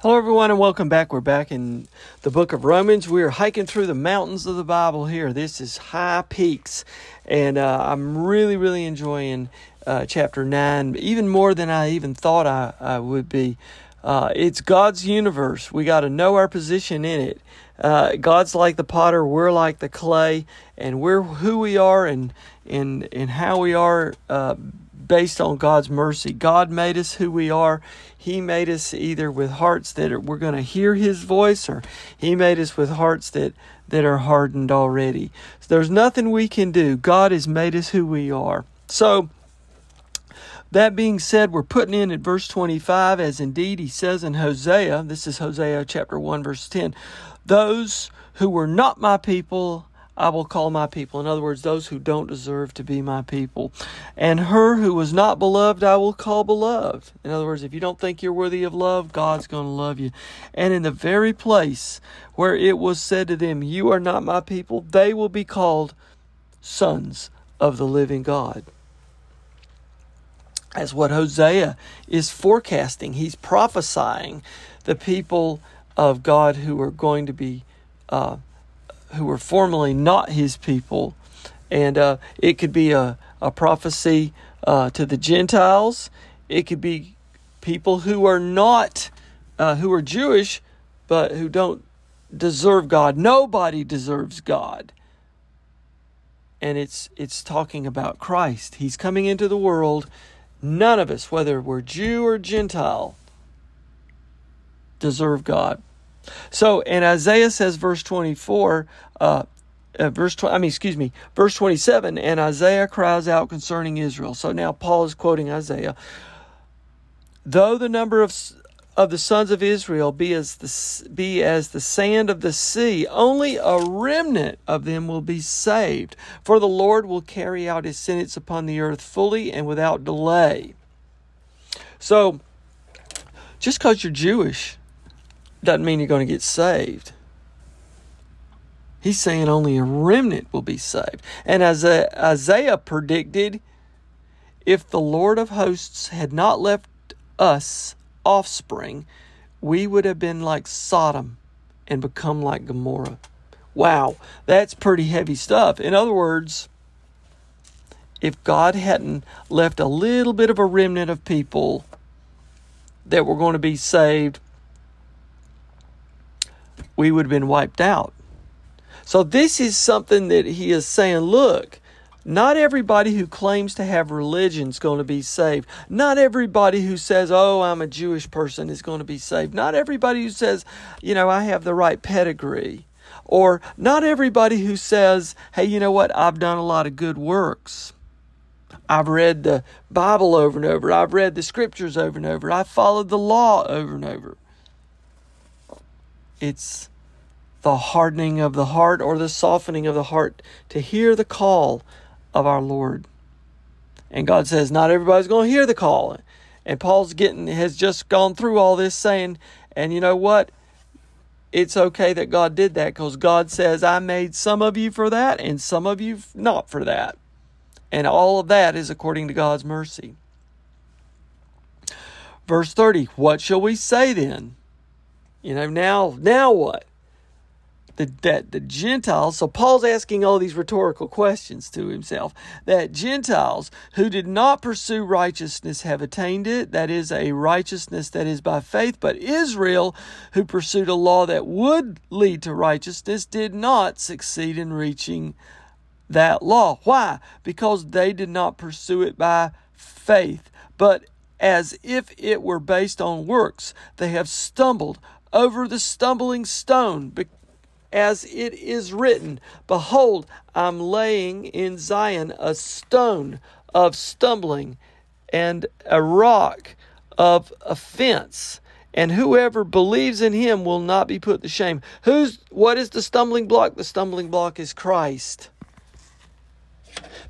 Hello, everyone, and welcome back. We're back in the book of Romans. We are hiking through the mountains of the Bible here. This is High Peaks, and uh, I'm really, really enjoying uh, chapter 9, even more than I even thought I, I would be. Uh, it's God's universe. We got to know our position in it. Uh, God's like the potter, we're like the clay, and we're who we are and, and, and how we are uh, based on God's mercy. God made us who we are. He made us either with hearts that are, we're going to hear His voice, or He made us with hearts that that are hardened already. So there's nothing we can do. God has made us who we are. So. That being said, we're putting in at verse 25, as indeed he says in Hosea, this is Hosea chapter 1, verse 10, those who were not my people I will call my people. In other words, those who don't deserve to be my people. And her who was not beloved, I will call beloved. In other words, if you don't think you're worthy of love, God's going to love you. And in the very place where it was said to them, You are not my people, they will be called sons of the living God. As what Hosea is forecasting. He's prophesying the people of God who are going to be uh, who were formerly not his people. And uh, it could be a, a prophecy uh, to the Gentiles. It could be people who are not, uh, who are Jewish, but who don't deserve God. Nobody deserves God. And it's it's talking about Christ. He's coming into the world. None of us, whether we're Jew or Gentile, deserve God. So, and Isaiah says, verse 24, uh, uh, verse 20, I mean, excuse me, verse 27, and Isaiah cries out concerning Israel. So now Paul is quoting Isaiah. Though the number of of the sons of Israel be as the be as the sand of the sea, only a remnant of them will be saved. For the Lord will carry out his sentence upon the earth fully and without delay. So, just because you're Jewish doesn't mean you're going to get saved. He's saying only a remnant will be saved. And as Isaiah predicted, if the Lord of hosts had not left us offspring, we would have been like Sodom and become like Gomorrah. Wow, that's pretty heavy stuff. In other words, if God hadn't left a little bit of a remnant of people that were going to be saved, we would have been wiped out. So, this is something that he is saying look, not everybody who claims to have religion is going to be saved. Not everybody who says, oh, I'm a Jewish person is going to be saved. Not everybody who says, you know, I have the right pedigree. Or not everybody who says, hey, you know what, I've done a lot of good works. I've read the Bible over and over. I've read the scriptures over and over. I've followed the law over and over. It's the hardening of the heart or the softening of the heart to hear the call of our Lord. And God says, not everybody's going to hear the call. And Paul's getting has just gone through all this saying, and you know what? It's okay that God did that because God says, I made some of you for that and some of you not for that. And all of that is according to God's mercy. Verse 30, what shall we say then? You know, now now what? The, that the Gentiles, so Paul's asking all these rhetorical questions to himself, that Gentiles who did not pursue righteousness have attained it, that is a righteousness that is by faith, but Israel who pursued a law that would lead to righteousness did not succeed in reaching that law. Why? Because they did not pursue it by faith, but as if it were based on works. They have stumbled over the stumbling stone as it is written, Behold, I'm laying in Zion a stone of stumbling and a rock of offense. And whoever believes in him will not be put to shame. Who's what is the stumbling block? The stumbling block is Christ.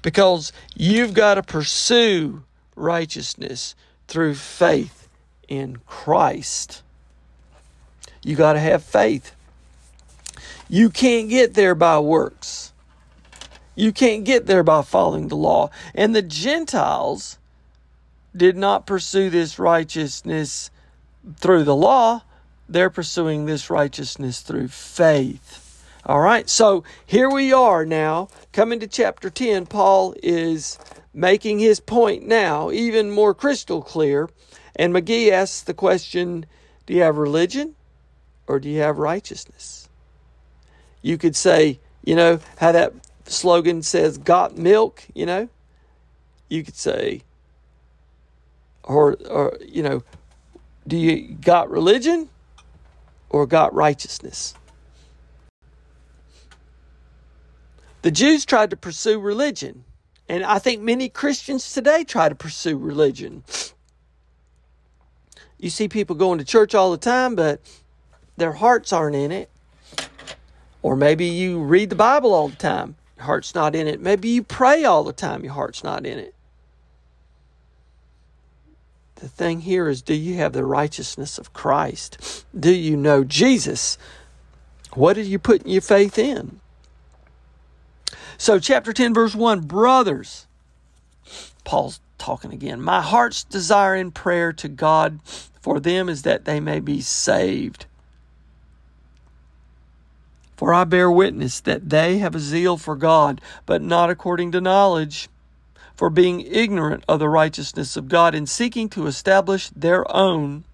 Because you've got to pursue righteousness through faith in Christ. You got to have faith. You can't get there by works. You can't get there by following the law. And the Gentiles did not pursue this righteousness through the law, they're pursuing this righteousness through faith. All right, so here we are now, coming to chapter 10. Paul is making his point now even more crystal clear. And McGee asks the question Do you have religion or do you have righteousness? You could say, you know, how that slogan says, got milk, you know? You could say, or, or you know, do you got religion or got righteousness? The Jews tried to pursue religion, and I think many Christians today try to pursue religion. You see people going to church all the time, but their hearts aren't in it. Or maybe you read the Bible all the time, your heart's not in it. Maybe you pray all the time, your heart's not in it. The thing here is do you have the righteousness of Christ? Do you know Jesus? What are you putting your faith in? So, chapter 10, verse 1 Brothers, Paul's talking again. My heart's desire in prayer to God for them is that they may be saved. For I bear witness that they have a zeal for God, but not according to knowledge. For being ignorant of the righteousness of God and seeking to establish their own,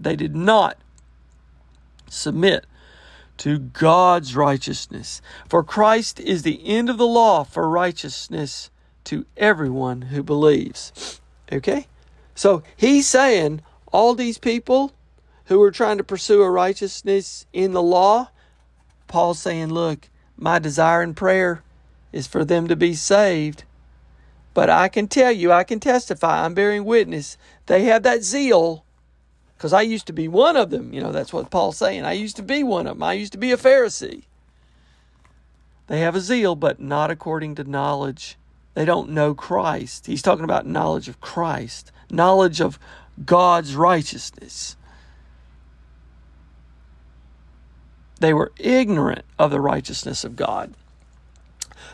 they did not submit to God's righteousness. For Christ is the end of the law for righteousness to everyone who believes. Okay? So he's saying all these people who are trying to pursue a righteousness in the law, Paul's saying, Look, my desire and prayer is for them to be saved. But I can tell you, I can testify, I'm bearing witness, they have that zeal. Because I used to be one of them. You know, that's what Paul's saying. I used to be one of them. I used to be a Pharisee. They have a zeal, but not according to knowledge. They don't know Christ. He's talking about knowledge of Christ, knowledge of God's righteousness. They were ignorant of the righteousness of God.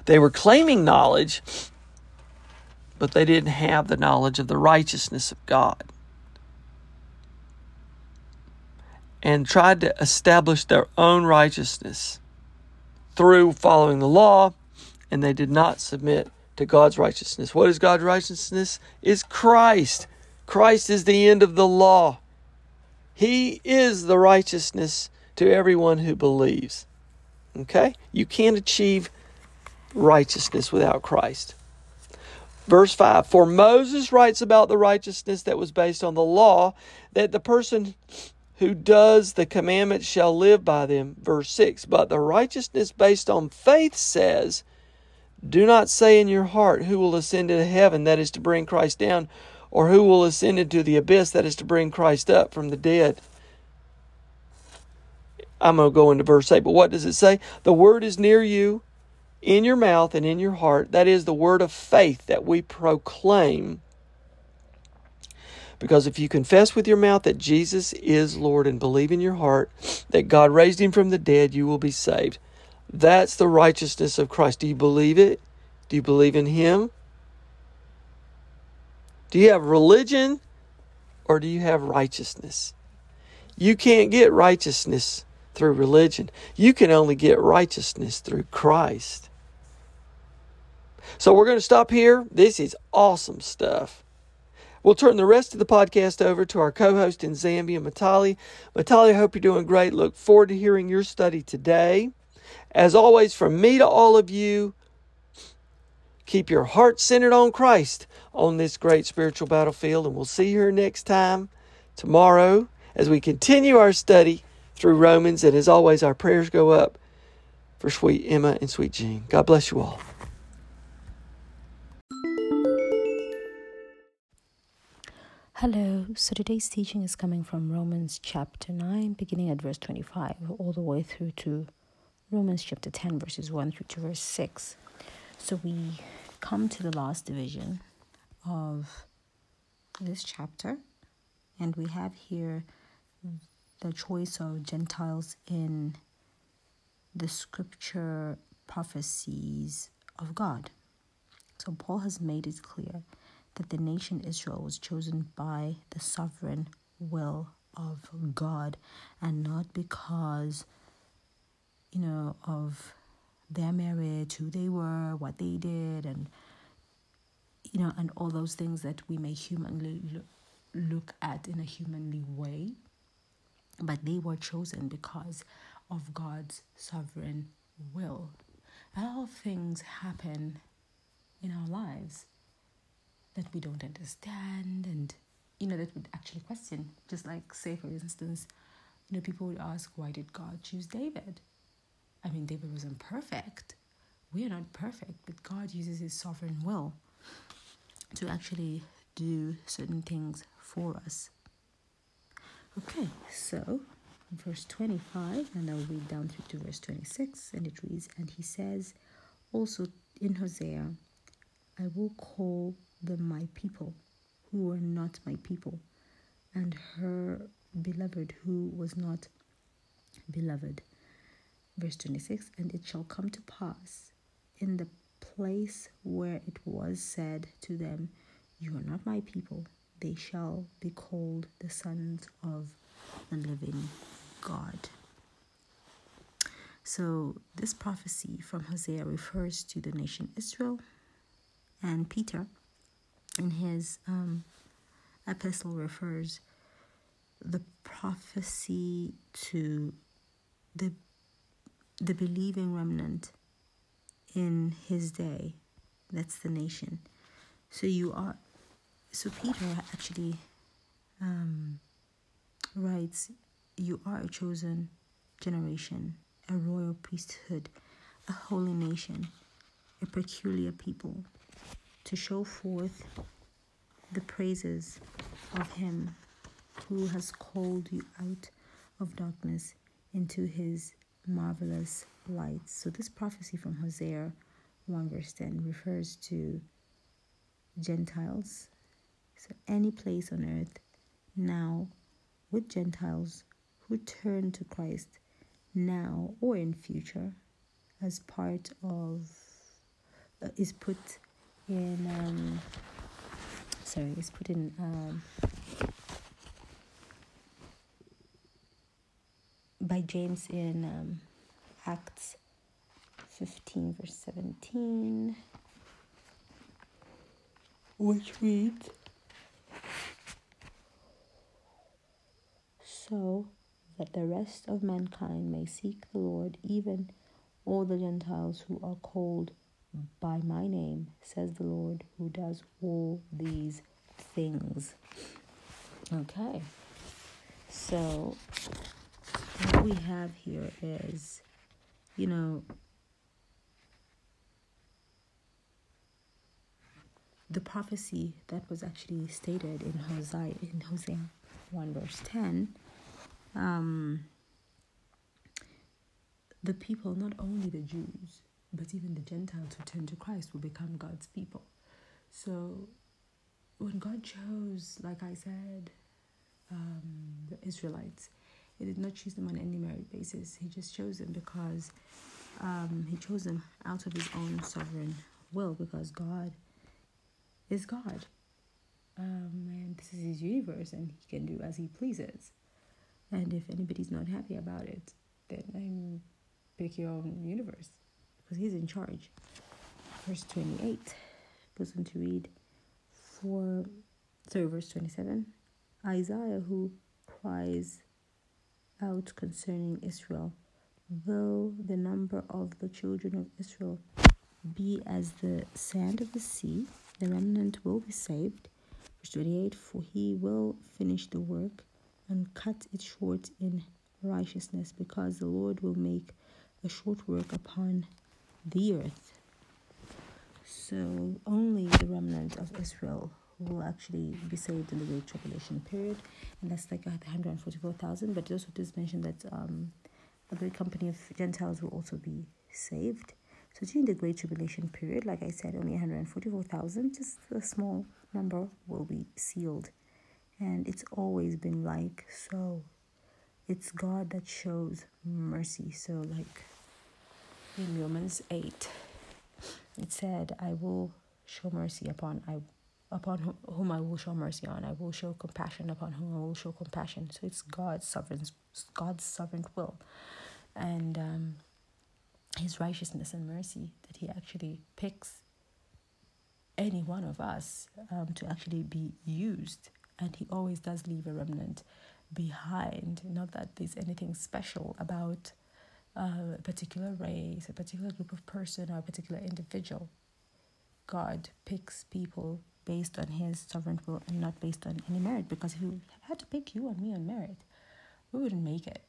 They were claiming knowledge, but they didn't have the knowledge of the righteousness of God. And tried to establish their own righteousness through following the law, and they did not submit to God's righteousness. What is God's righteousness? Is Christ. Christ is the end of the law. He is the righteousness to everyone who believes. Okay? You can't achieve righteousness without Christ. Verse 5 For Moses writes about the righteousness that was based on the law, that the person who does the commandments shall live by them. Verse 6 But the righteousness based on faith says, Do not say in your heart, Who will ascend into heaven, that is to bring Christ down, or who will ascend into the abyss, that is to bring Christ up from the dead. I'm going to go into verse 8, but what does it say? The word is near you, in your mouth and in your heart. That is the word of faith that we proclaim. Because if you confess with your mouth that Jesus is Lord and believe in your heart that God raised him from the dead, you will be saved. That's the righteousness of Christ. Do you believe it? Do you believe in him? Do you have religion or do you have righteousness? You can't get righteousness through religion. You can only get righteousness through Christ. So we're going to stop here. This is awesome stuff. We'll turn the rest of the podcast over to our co host in Zambia, Matali. Matali, I hope you're doing great. Look forward to hearing your study today. As always, from me to all of you, keep your heart centered on Christ on this great spiritual battlefield. And we'll see you here next time, tomorrow, as we continue our study through Romans. And as always, our prayers go up for sweet Emma and sweet Jean. God bless you all. Hello, so today's teaching is coming from Romans chapter 9, beginning at verse 25, all the way through to Romans chapter 10, verses 1 through to verse 6. So we come to the last division of this chapter, and we have here the choice of Gentiles in the scripture prophecies of God. So Paul has made it clear that the nation Israel was chosen by the sovereign will of God and not because, you know, of their merit, who they were, what they did, and, you know, and all those things that we may humanly look at in a humanly way. But they were chosen because of God's sovereign will. A lot things happen in our lives that we don't understand and you know that would actually question. Just like say for instance you know people would ask why did god choose david? I mean david wasn't perfect. We are not perfect but god uses his sovereign will to actually do certain things for us okay so verse 25 and i'll read down through to verse 26 and it reads and he says also in hosea i will call them my people, who were not my people, and her beloved, who was not beloved. Verse 26 And it shall come to pass in the place where it was said to them, You are not my people, they shall be called the sons of the living God. So, this prophecy from Hosea refers to the nation Israel and Peter. In his um, epistle refers the prophecy to the the believing remnant in his day. That's the nation. So you are so peter actually um, writes you are a chosen generation a royal priesthood a holy nation a peculiar people to show forth the praises of Him who has called you out of darkness into His marvelous light. So, this prophecy from Hosea 1 verse 10 refers to Gentiles. So, any place on earth now with Gentiles who turn to Christ now or in future as part of uh, is put in um, sorry it's put in um, by James in um, Acts 15 verse 17 which reads so that the rest of mankind may seek the Lord even all the Gentiles who are called by my name, says the Lord, who does all these things. Okay, so what we have here is, you know, the prophecy that was actually stated in Hosea in Hosea one verse ten. Um, the people, not only the Jews, but even the Gentiles who turn to Christ will become God's people. So when God chose, like I said, um, the Israelites, He did not choose them on any merit basis. He just chose them because um, He chose them out of His own sovereign will, because God is God. um, and this is his universe, and he can do as he pleases. And if anybody's not happy about it, then um, pick your own universe because he's in charge. Verse 28 goes on to read for, sorry, verse 27 Isaiah, who cries out concerning Israel, though the number of the children of Israel be as the sand of the sea, the remnant will be saved. Verse 28 For he will finish the work and cut it short in righteousness, because the Lord will make a short work upon the earth. So only the remnant of Israel will actually be saved in the Great Tribulation period, and that's like 144,000. But it also does mention that um, a great company of Gentiles will also be saved. So during the Great Tribulation period, like I said, only 144,000, just a small number, will be sealed. And it's always been like so. It's God that shows mercy. So, like in Romans 8, it said, I will show mercy upon I upon whom I will show mercy on. I will show compassion upon whom I will show compassion. So it's God's sovereign, God's sovereign will, and um, His righteousness and mercy that He actually picks any one of us um, to actually be used, and He always does leave a remnant behind. Not that there's anything special about uh, a particular race, a particular group of person, or a particular individual. God picks people based on his sovereign will and not based on any merit. Because if he had to pick you and me on merit, we wouldn't make it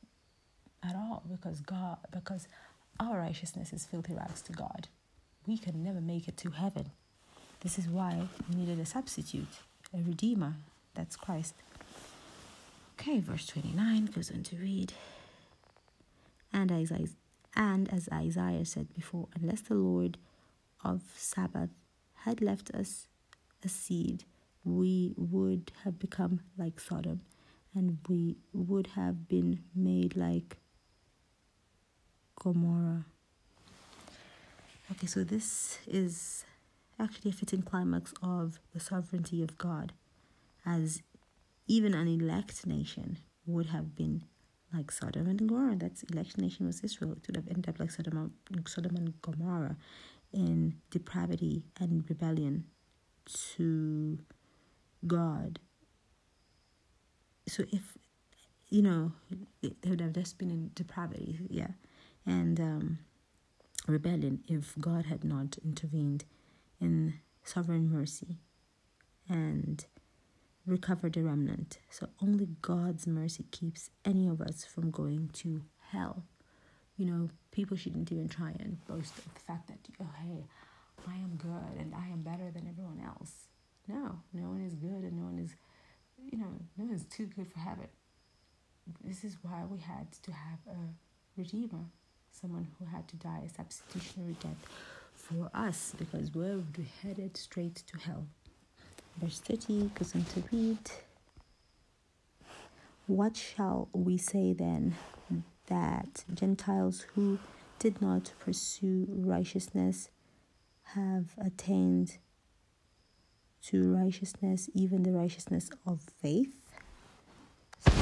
at all because God because our righteousness is filthy rags to God. We can never make it to heaven. This is why we needed a substitute, a redeemer. That's Christ. Okay, verse 29 goes on to read. And as, I, and as Isaiah said before, unless the Lord of Sabbath had left us a seed, we would have become like Sodom and we would have been made like Gomorrah. Okay, so this is actually a fitting climax of the sovereignty of God, as even an elect nation would have been like Sodom and Gomorrah. That's elect nation was Israel. It would have ended up like Sodom, Sodom and Gomorrah in depravity and rebellion to God. So if you know, they would have just been in depravity, yeah, and um, rebellion if God had not intervened in sovereign mercy and recovered the remnant. So only God's mercy keeps any of us from going to hell. You know, people shouldn't even try and boast of the fact that, oh, hey, I am good and I am better than everyone else. No, no one is good and no one is, you know, no one is too good for heaven. This is why we had to have a redeemer, someone who had to die a substitutionary death for us because we're headed straight to hell. Verse 30 goes on to read What shall we say then that Gentiles who did not pursue righteousness have attained to righteousness, even the righteousness of faith.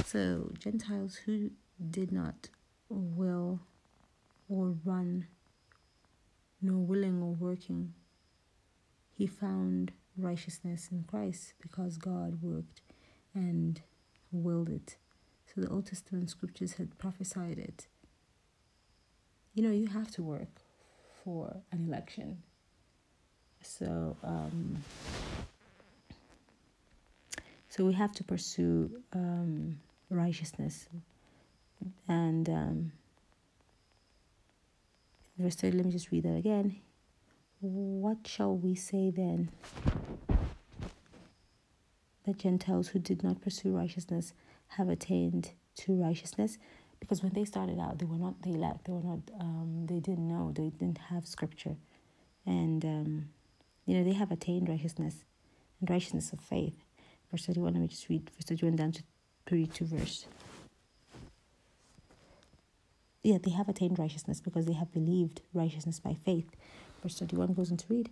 So, Gentiles who did not will or run, nor willing or working, he found righteousness in Christ because God worked and willed it. So, the Old Testament scriptures had prophesied it. You know, you have to work for an election so um, so we have to pursue um, righteousness and um, verse 30 let me just read that again what shall we say then that gentiles who did not pursue righteousness have attained to righteousness because when they started out they were not the elect they were not um, they didn't know they didn't have scripture and um, you know, they have attained righteousness and righteousness of faith. Verse 31, let me just read verse 31 down to 32 verse. Yeah, they have attained righteousness because they have believed righteousness by faith. Verse 31 goes on to read.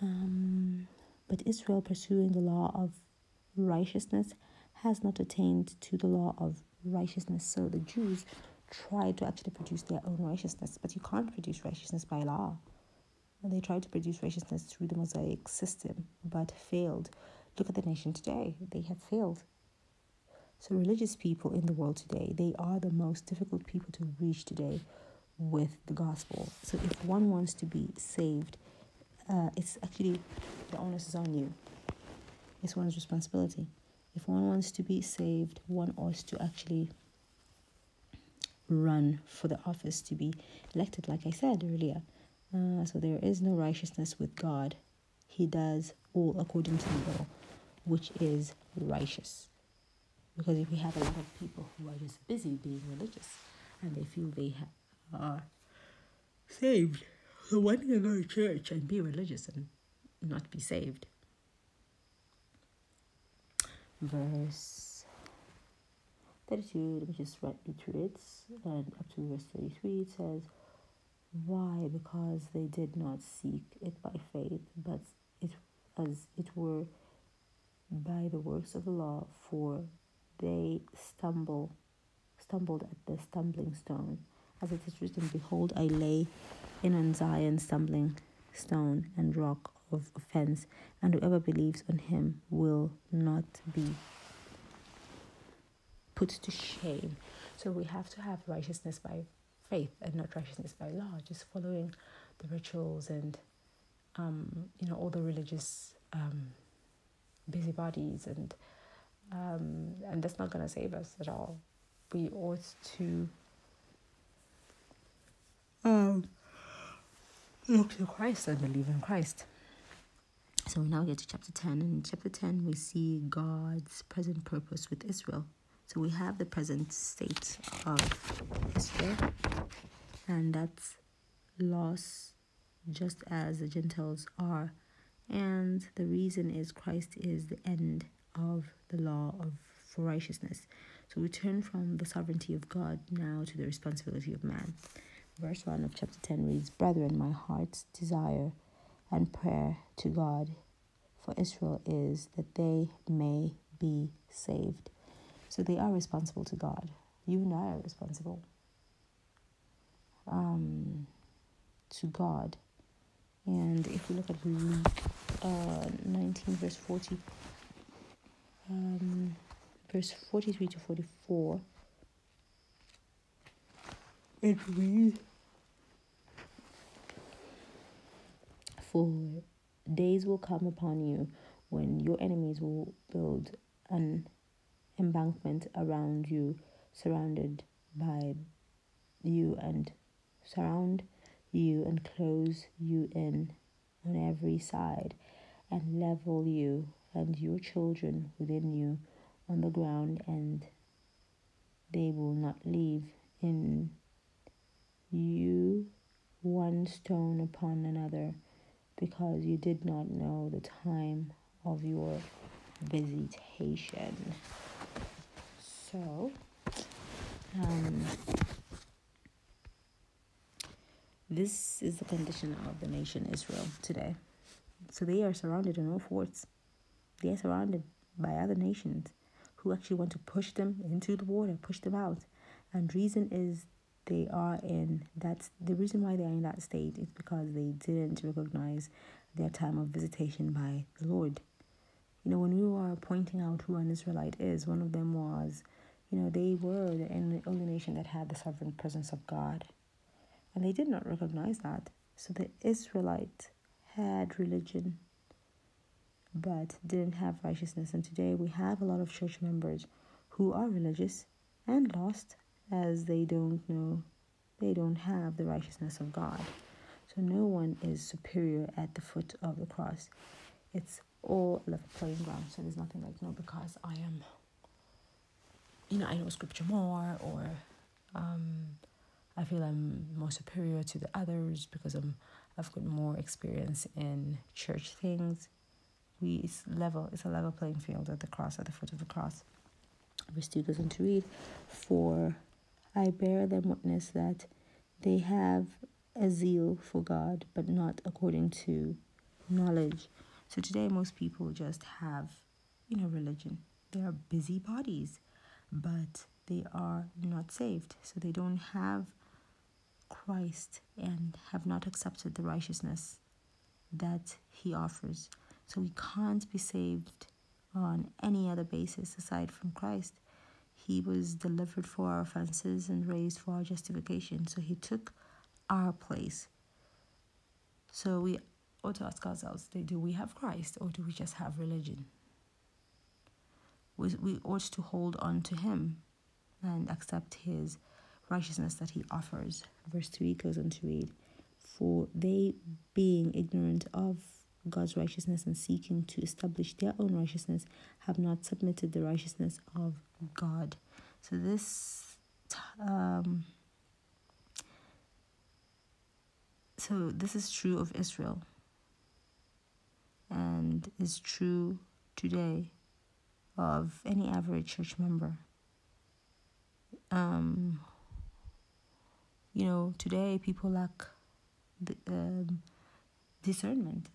Um, but Israel, pursuing the law of righteousness has not attained to the law of righteousness. So the Jews tried to actually produce their own righteousness, but you can't produce righteousness by law. They tried to produce righteousness through the Mosaic system, but failed. Look at the nation today, they have failed. So, religious people in the world today, they are the most difficult people to reach today with the gospel. So, if one wants to be saved, uh, it's actually the onus is on you. It's one's responsibility. If one wants to be saved, one ought to actually run for the office to be elected, like I said earlier. Uh, so there is no righteousness with God. He does all according to the law, which is righteous. Because if we have a lot of people who are just busy being religious and they feel they ha- are saved, so why do you go to church and be religious and not be saved? Verse 32, let me just read through it, and up to verse 33, it says, Why? Because they did not seek it by faith, but it as it were by the works of the law, for they stumble stumbled at the stumbling stone. As it is written, Behold, I lay in on Zion stumbling stone and rock of offense, and whoever believes on him will not be put to shame. So we have to have righteousness by faith and not righteousness by law, just following the rituals and um, you know all the religious um, busybodies and um, and that's not going to save us at all. We ought to um, look to Christ and believe in Christ. So we now get to chapter 10. And in chapter 10, we see God's present purpose with Israel. So we have the present state of Israel, and that's loss just as the Gentiles are. And the reason is Christ is the end of the law of for righteousness. So we turn from the sovereignty of God now to the responsibility of man. Verse 1 of chapter 10 reads Brethren, my heart's desire and prayer to God for Israel is that they may be saved. So they are responsible to God. You and I are responsible um, to God. And if we look at Luke uh, 19, verse 40, um, verse 43 to 44, it reads, For days will come upon you when your enemies will build an embankment around you, surrounded by you and surround you and close you in on every side and level you and your children within you on the ground, and they will not leave in you one stone upon another, because you did not know the time of your visitation. So, um, this is the condition of the nation Israel today. So they are surrounded in all forts. They are surrounded by other nations who actually want to push them into the water, push them out. And reason is they are in that the reason why they are in that state is because they didn't recognize their time of visitation by the Lord. You know, when we were pointing out who an Israelite is, one of them was, you know, they were the only nation that had the sovereign presence of God. And they did not recognize that. So the Israelite had religion but didn't have righteousness. And today we have a lot of church members who are religious and lost as they don't know, they don't have the righteousness of God. So no one is superior at the foot of the cross. It's all level playing ground. So there's nothing like, no, because I am, you know, I know scripture more or um, I feel I'm more superior to the others because I'm I've got more experience in church things we it's level it's a level playing field at the cross at the foot of the cross 2 goes on to read for i bear them witness that they have a zeal for god but not according to knowledge so today most people just have you know, religion. They are busy bodies, but they are not saved. So they don't have Christ and have not accepted the righteousness that he offers. So we can't be saved on any other basis aside from Christ. He was delivered for our offenses and raised for our justification. So he took our place. So we ought to ask ourselves do we have Christ or do we just have religion? We, we ought to hold on to him and accept his righteousness that he offers. Verse 3 goes on to read For they, being ignorant of God's righteousness and seeking to establish their own righteousness, have not submitted the righteousness of God. So this. Um, so this is true of Israel and is true today of any average church member. Um, you know, today people lack the, um, discernment,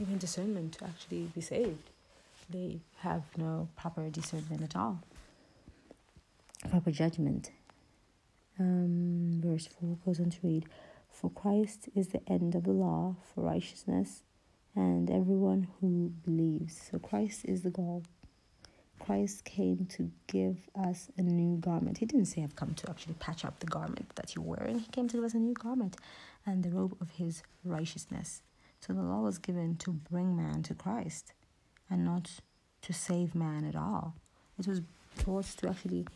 even discernment to actually be saved. They have no proper discernment at all, proper judgment. Um, verse 4 goes on to read For Christ is the end of the law for righteousness and everyone who believes. So Christ is the goal. Christ came to give us a new garment. He didn't say, I've come to actually patch up the garment that you're wearing. He came to give us a new garment and the robe of his righteousness. So the law was given to bring man to Christ and not to save man at all. It was brought to actually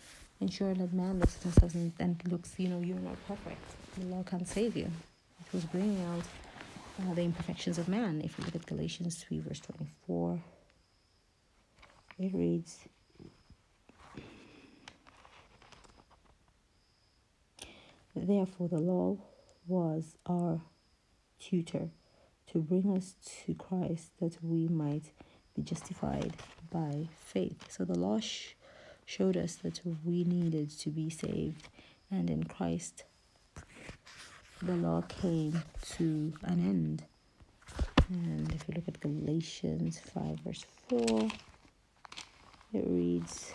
ensure that man looks at himself and, and looks, you know, you're not perfect. The law can't save you. It was bringing out uh, the imperfections of man. If you look at Galatians 3, verse 24, it reads, Therefore, the law was our tutor to bring us to Christ that we might be justified by faith. So the law sh- showed us that we needed to be saved, and in Christ the law came to an end. And if you look at Galatians 5, verse 4, it reads,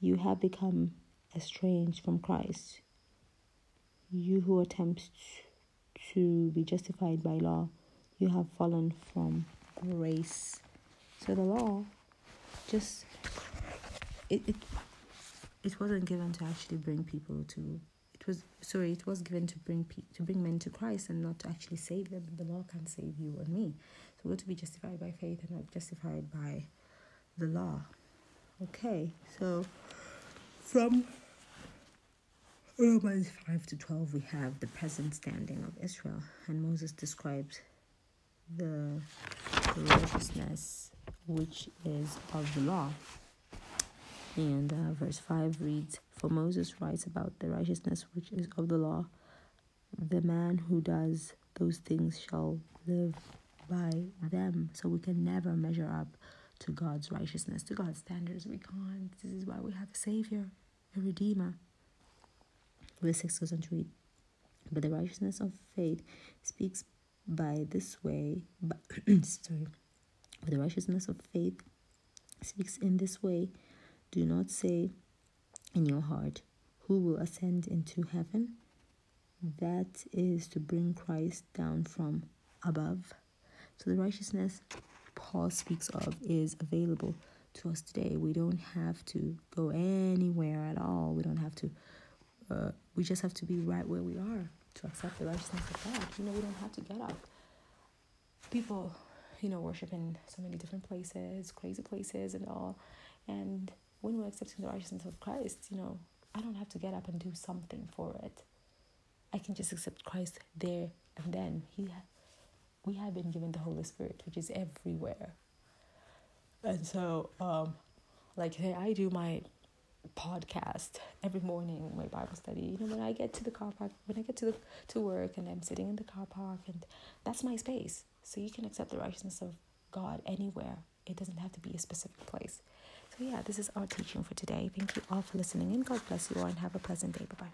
You have become estranged from Christ, you who attempt to be justified by law, you have fallen from grace. So the law just it, it it wasn't given to actually bring people to it was sorry, it was given to bring pe- to bring men to Christ and not to actually save them. The law can't save you and me. So we're to be justified by faith and not justified by the law. Okay, so from Romans 5 to 12, we have the present standing of Israel, and Moses describes the righteousness which is of the law. And uh, verse 5 reads For Moses writes about the righteousness which is of the law. The man who does those things shall live by them. So we can never measure up to God's righteousness, to God's standards. We can't. This is why we have a Savior, a Redeemer. Verse 6 goes on to read But the righteousness of faith speaks by this way. But, sorry. But the righteousness of faith speaks in this way do not say in your heart, Who will ascend into heaven? That is to bring Christ down from above. So the righteousness Paul speaks of is available to us today. We don't have to go anywhere at all. We don't have to, uh, we just have to be right where we are to accept the righteousness of God. You know, we don't have to get up. People, you know, worship in so many different places, crazy places, and all. And when we're accepting the righteousness of Christ, you know, I don't have to get up and do something for it. I can just accept Christ there and then. He, we have been given the Holy Spirit, which is everywhere. And so, um, like, hey, I do my podcast every morning, my Bible study. You know, when I get to the car park, when I get to the to work, and I'm sitting in the car park, and that's my space. So you can accept the righteousness of God anywhere. It doesn't have to be a specific place. So, yeah, this is our teaching for today. Thank you all for listening, and God bless you all, and have a pleasant day. Bye bye.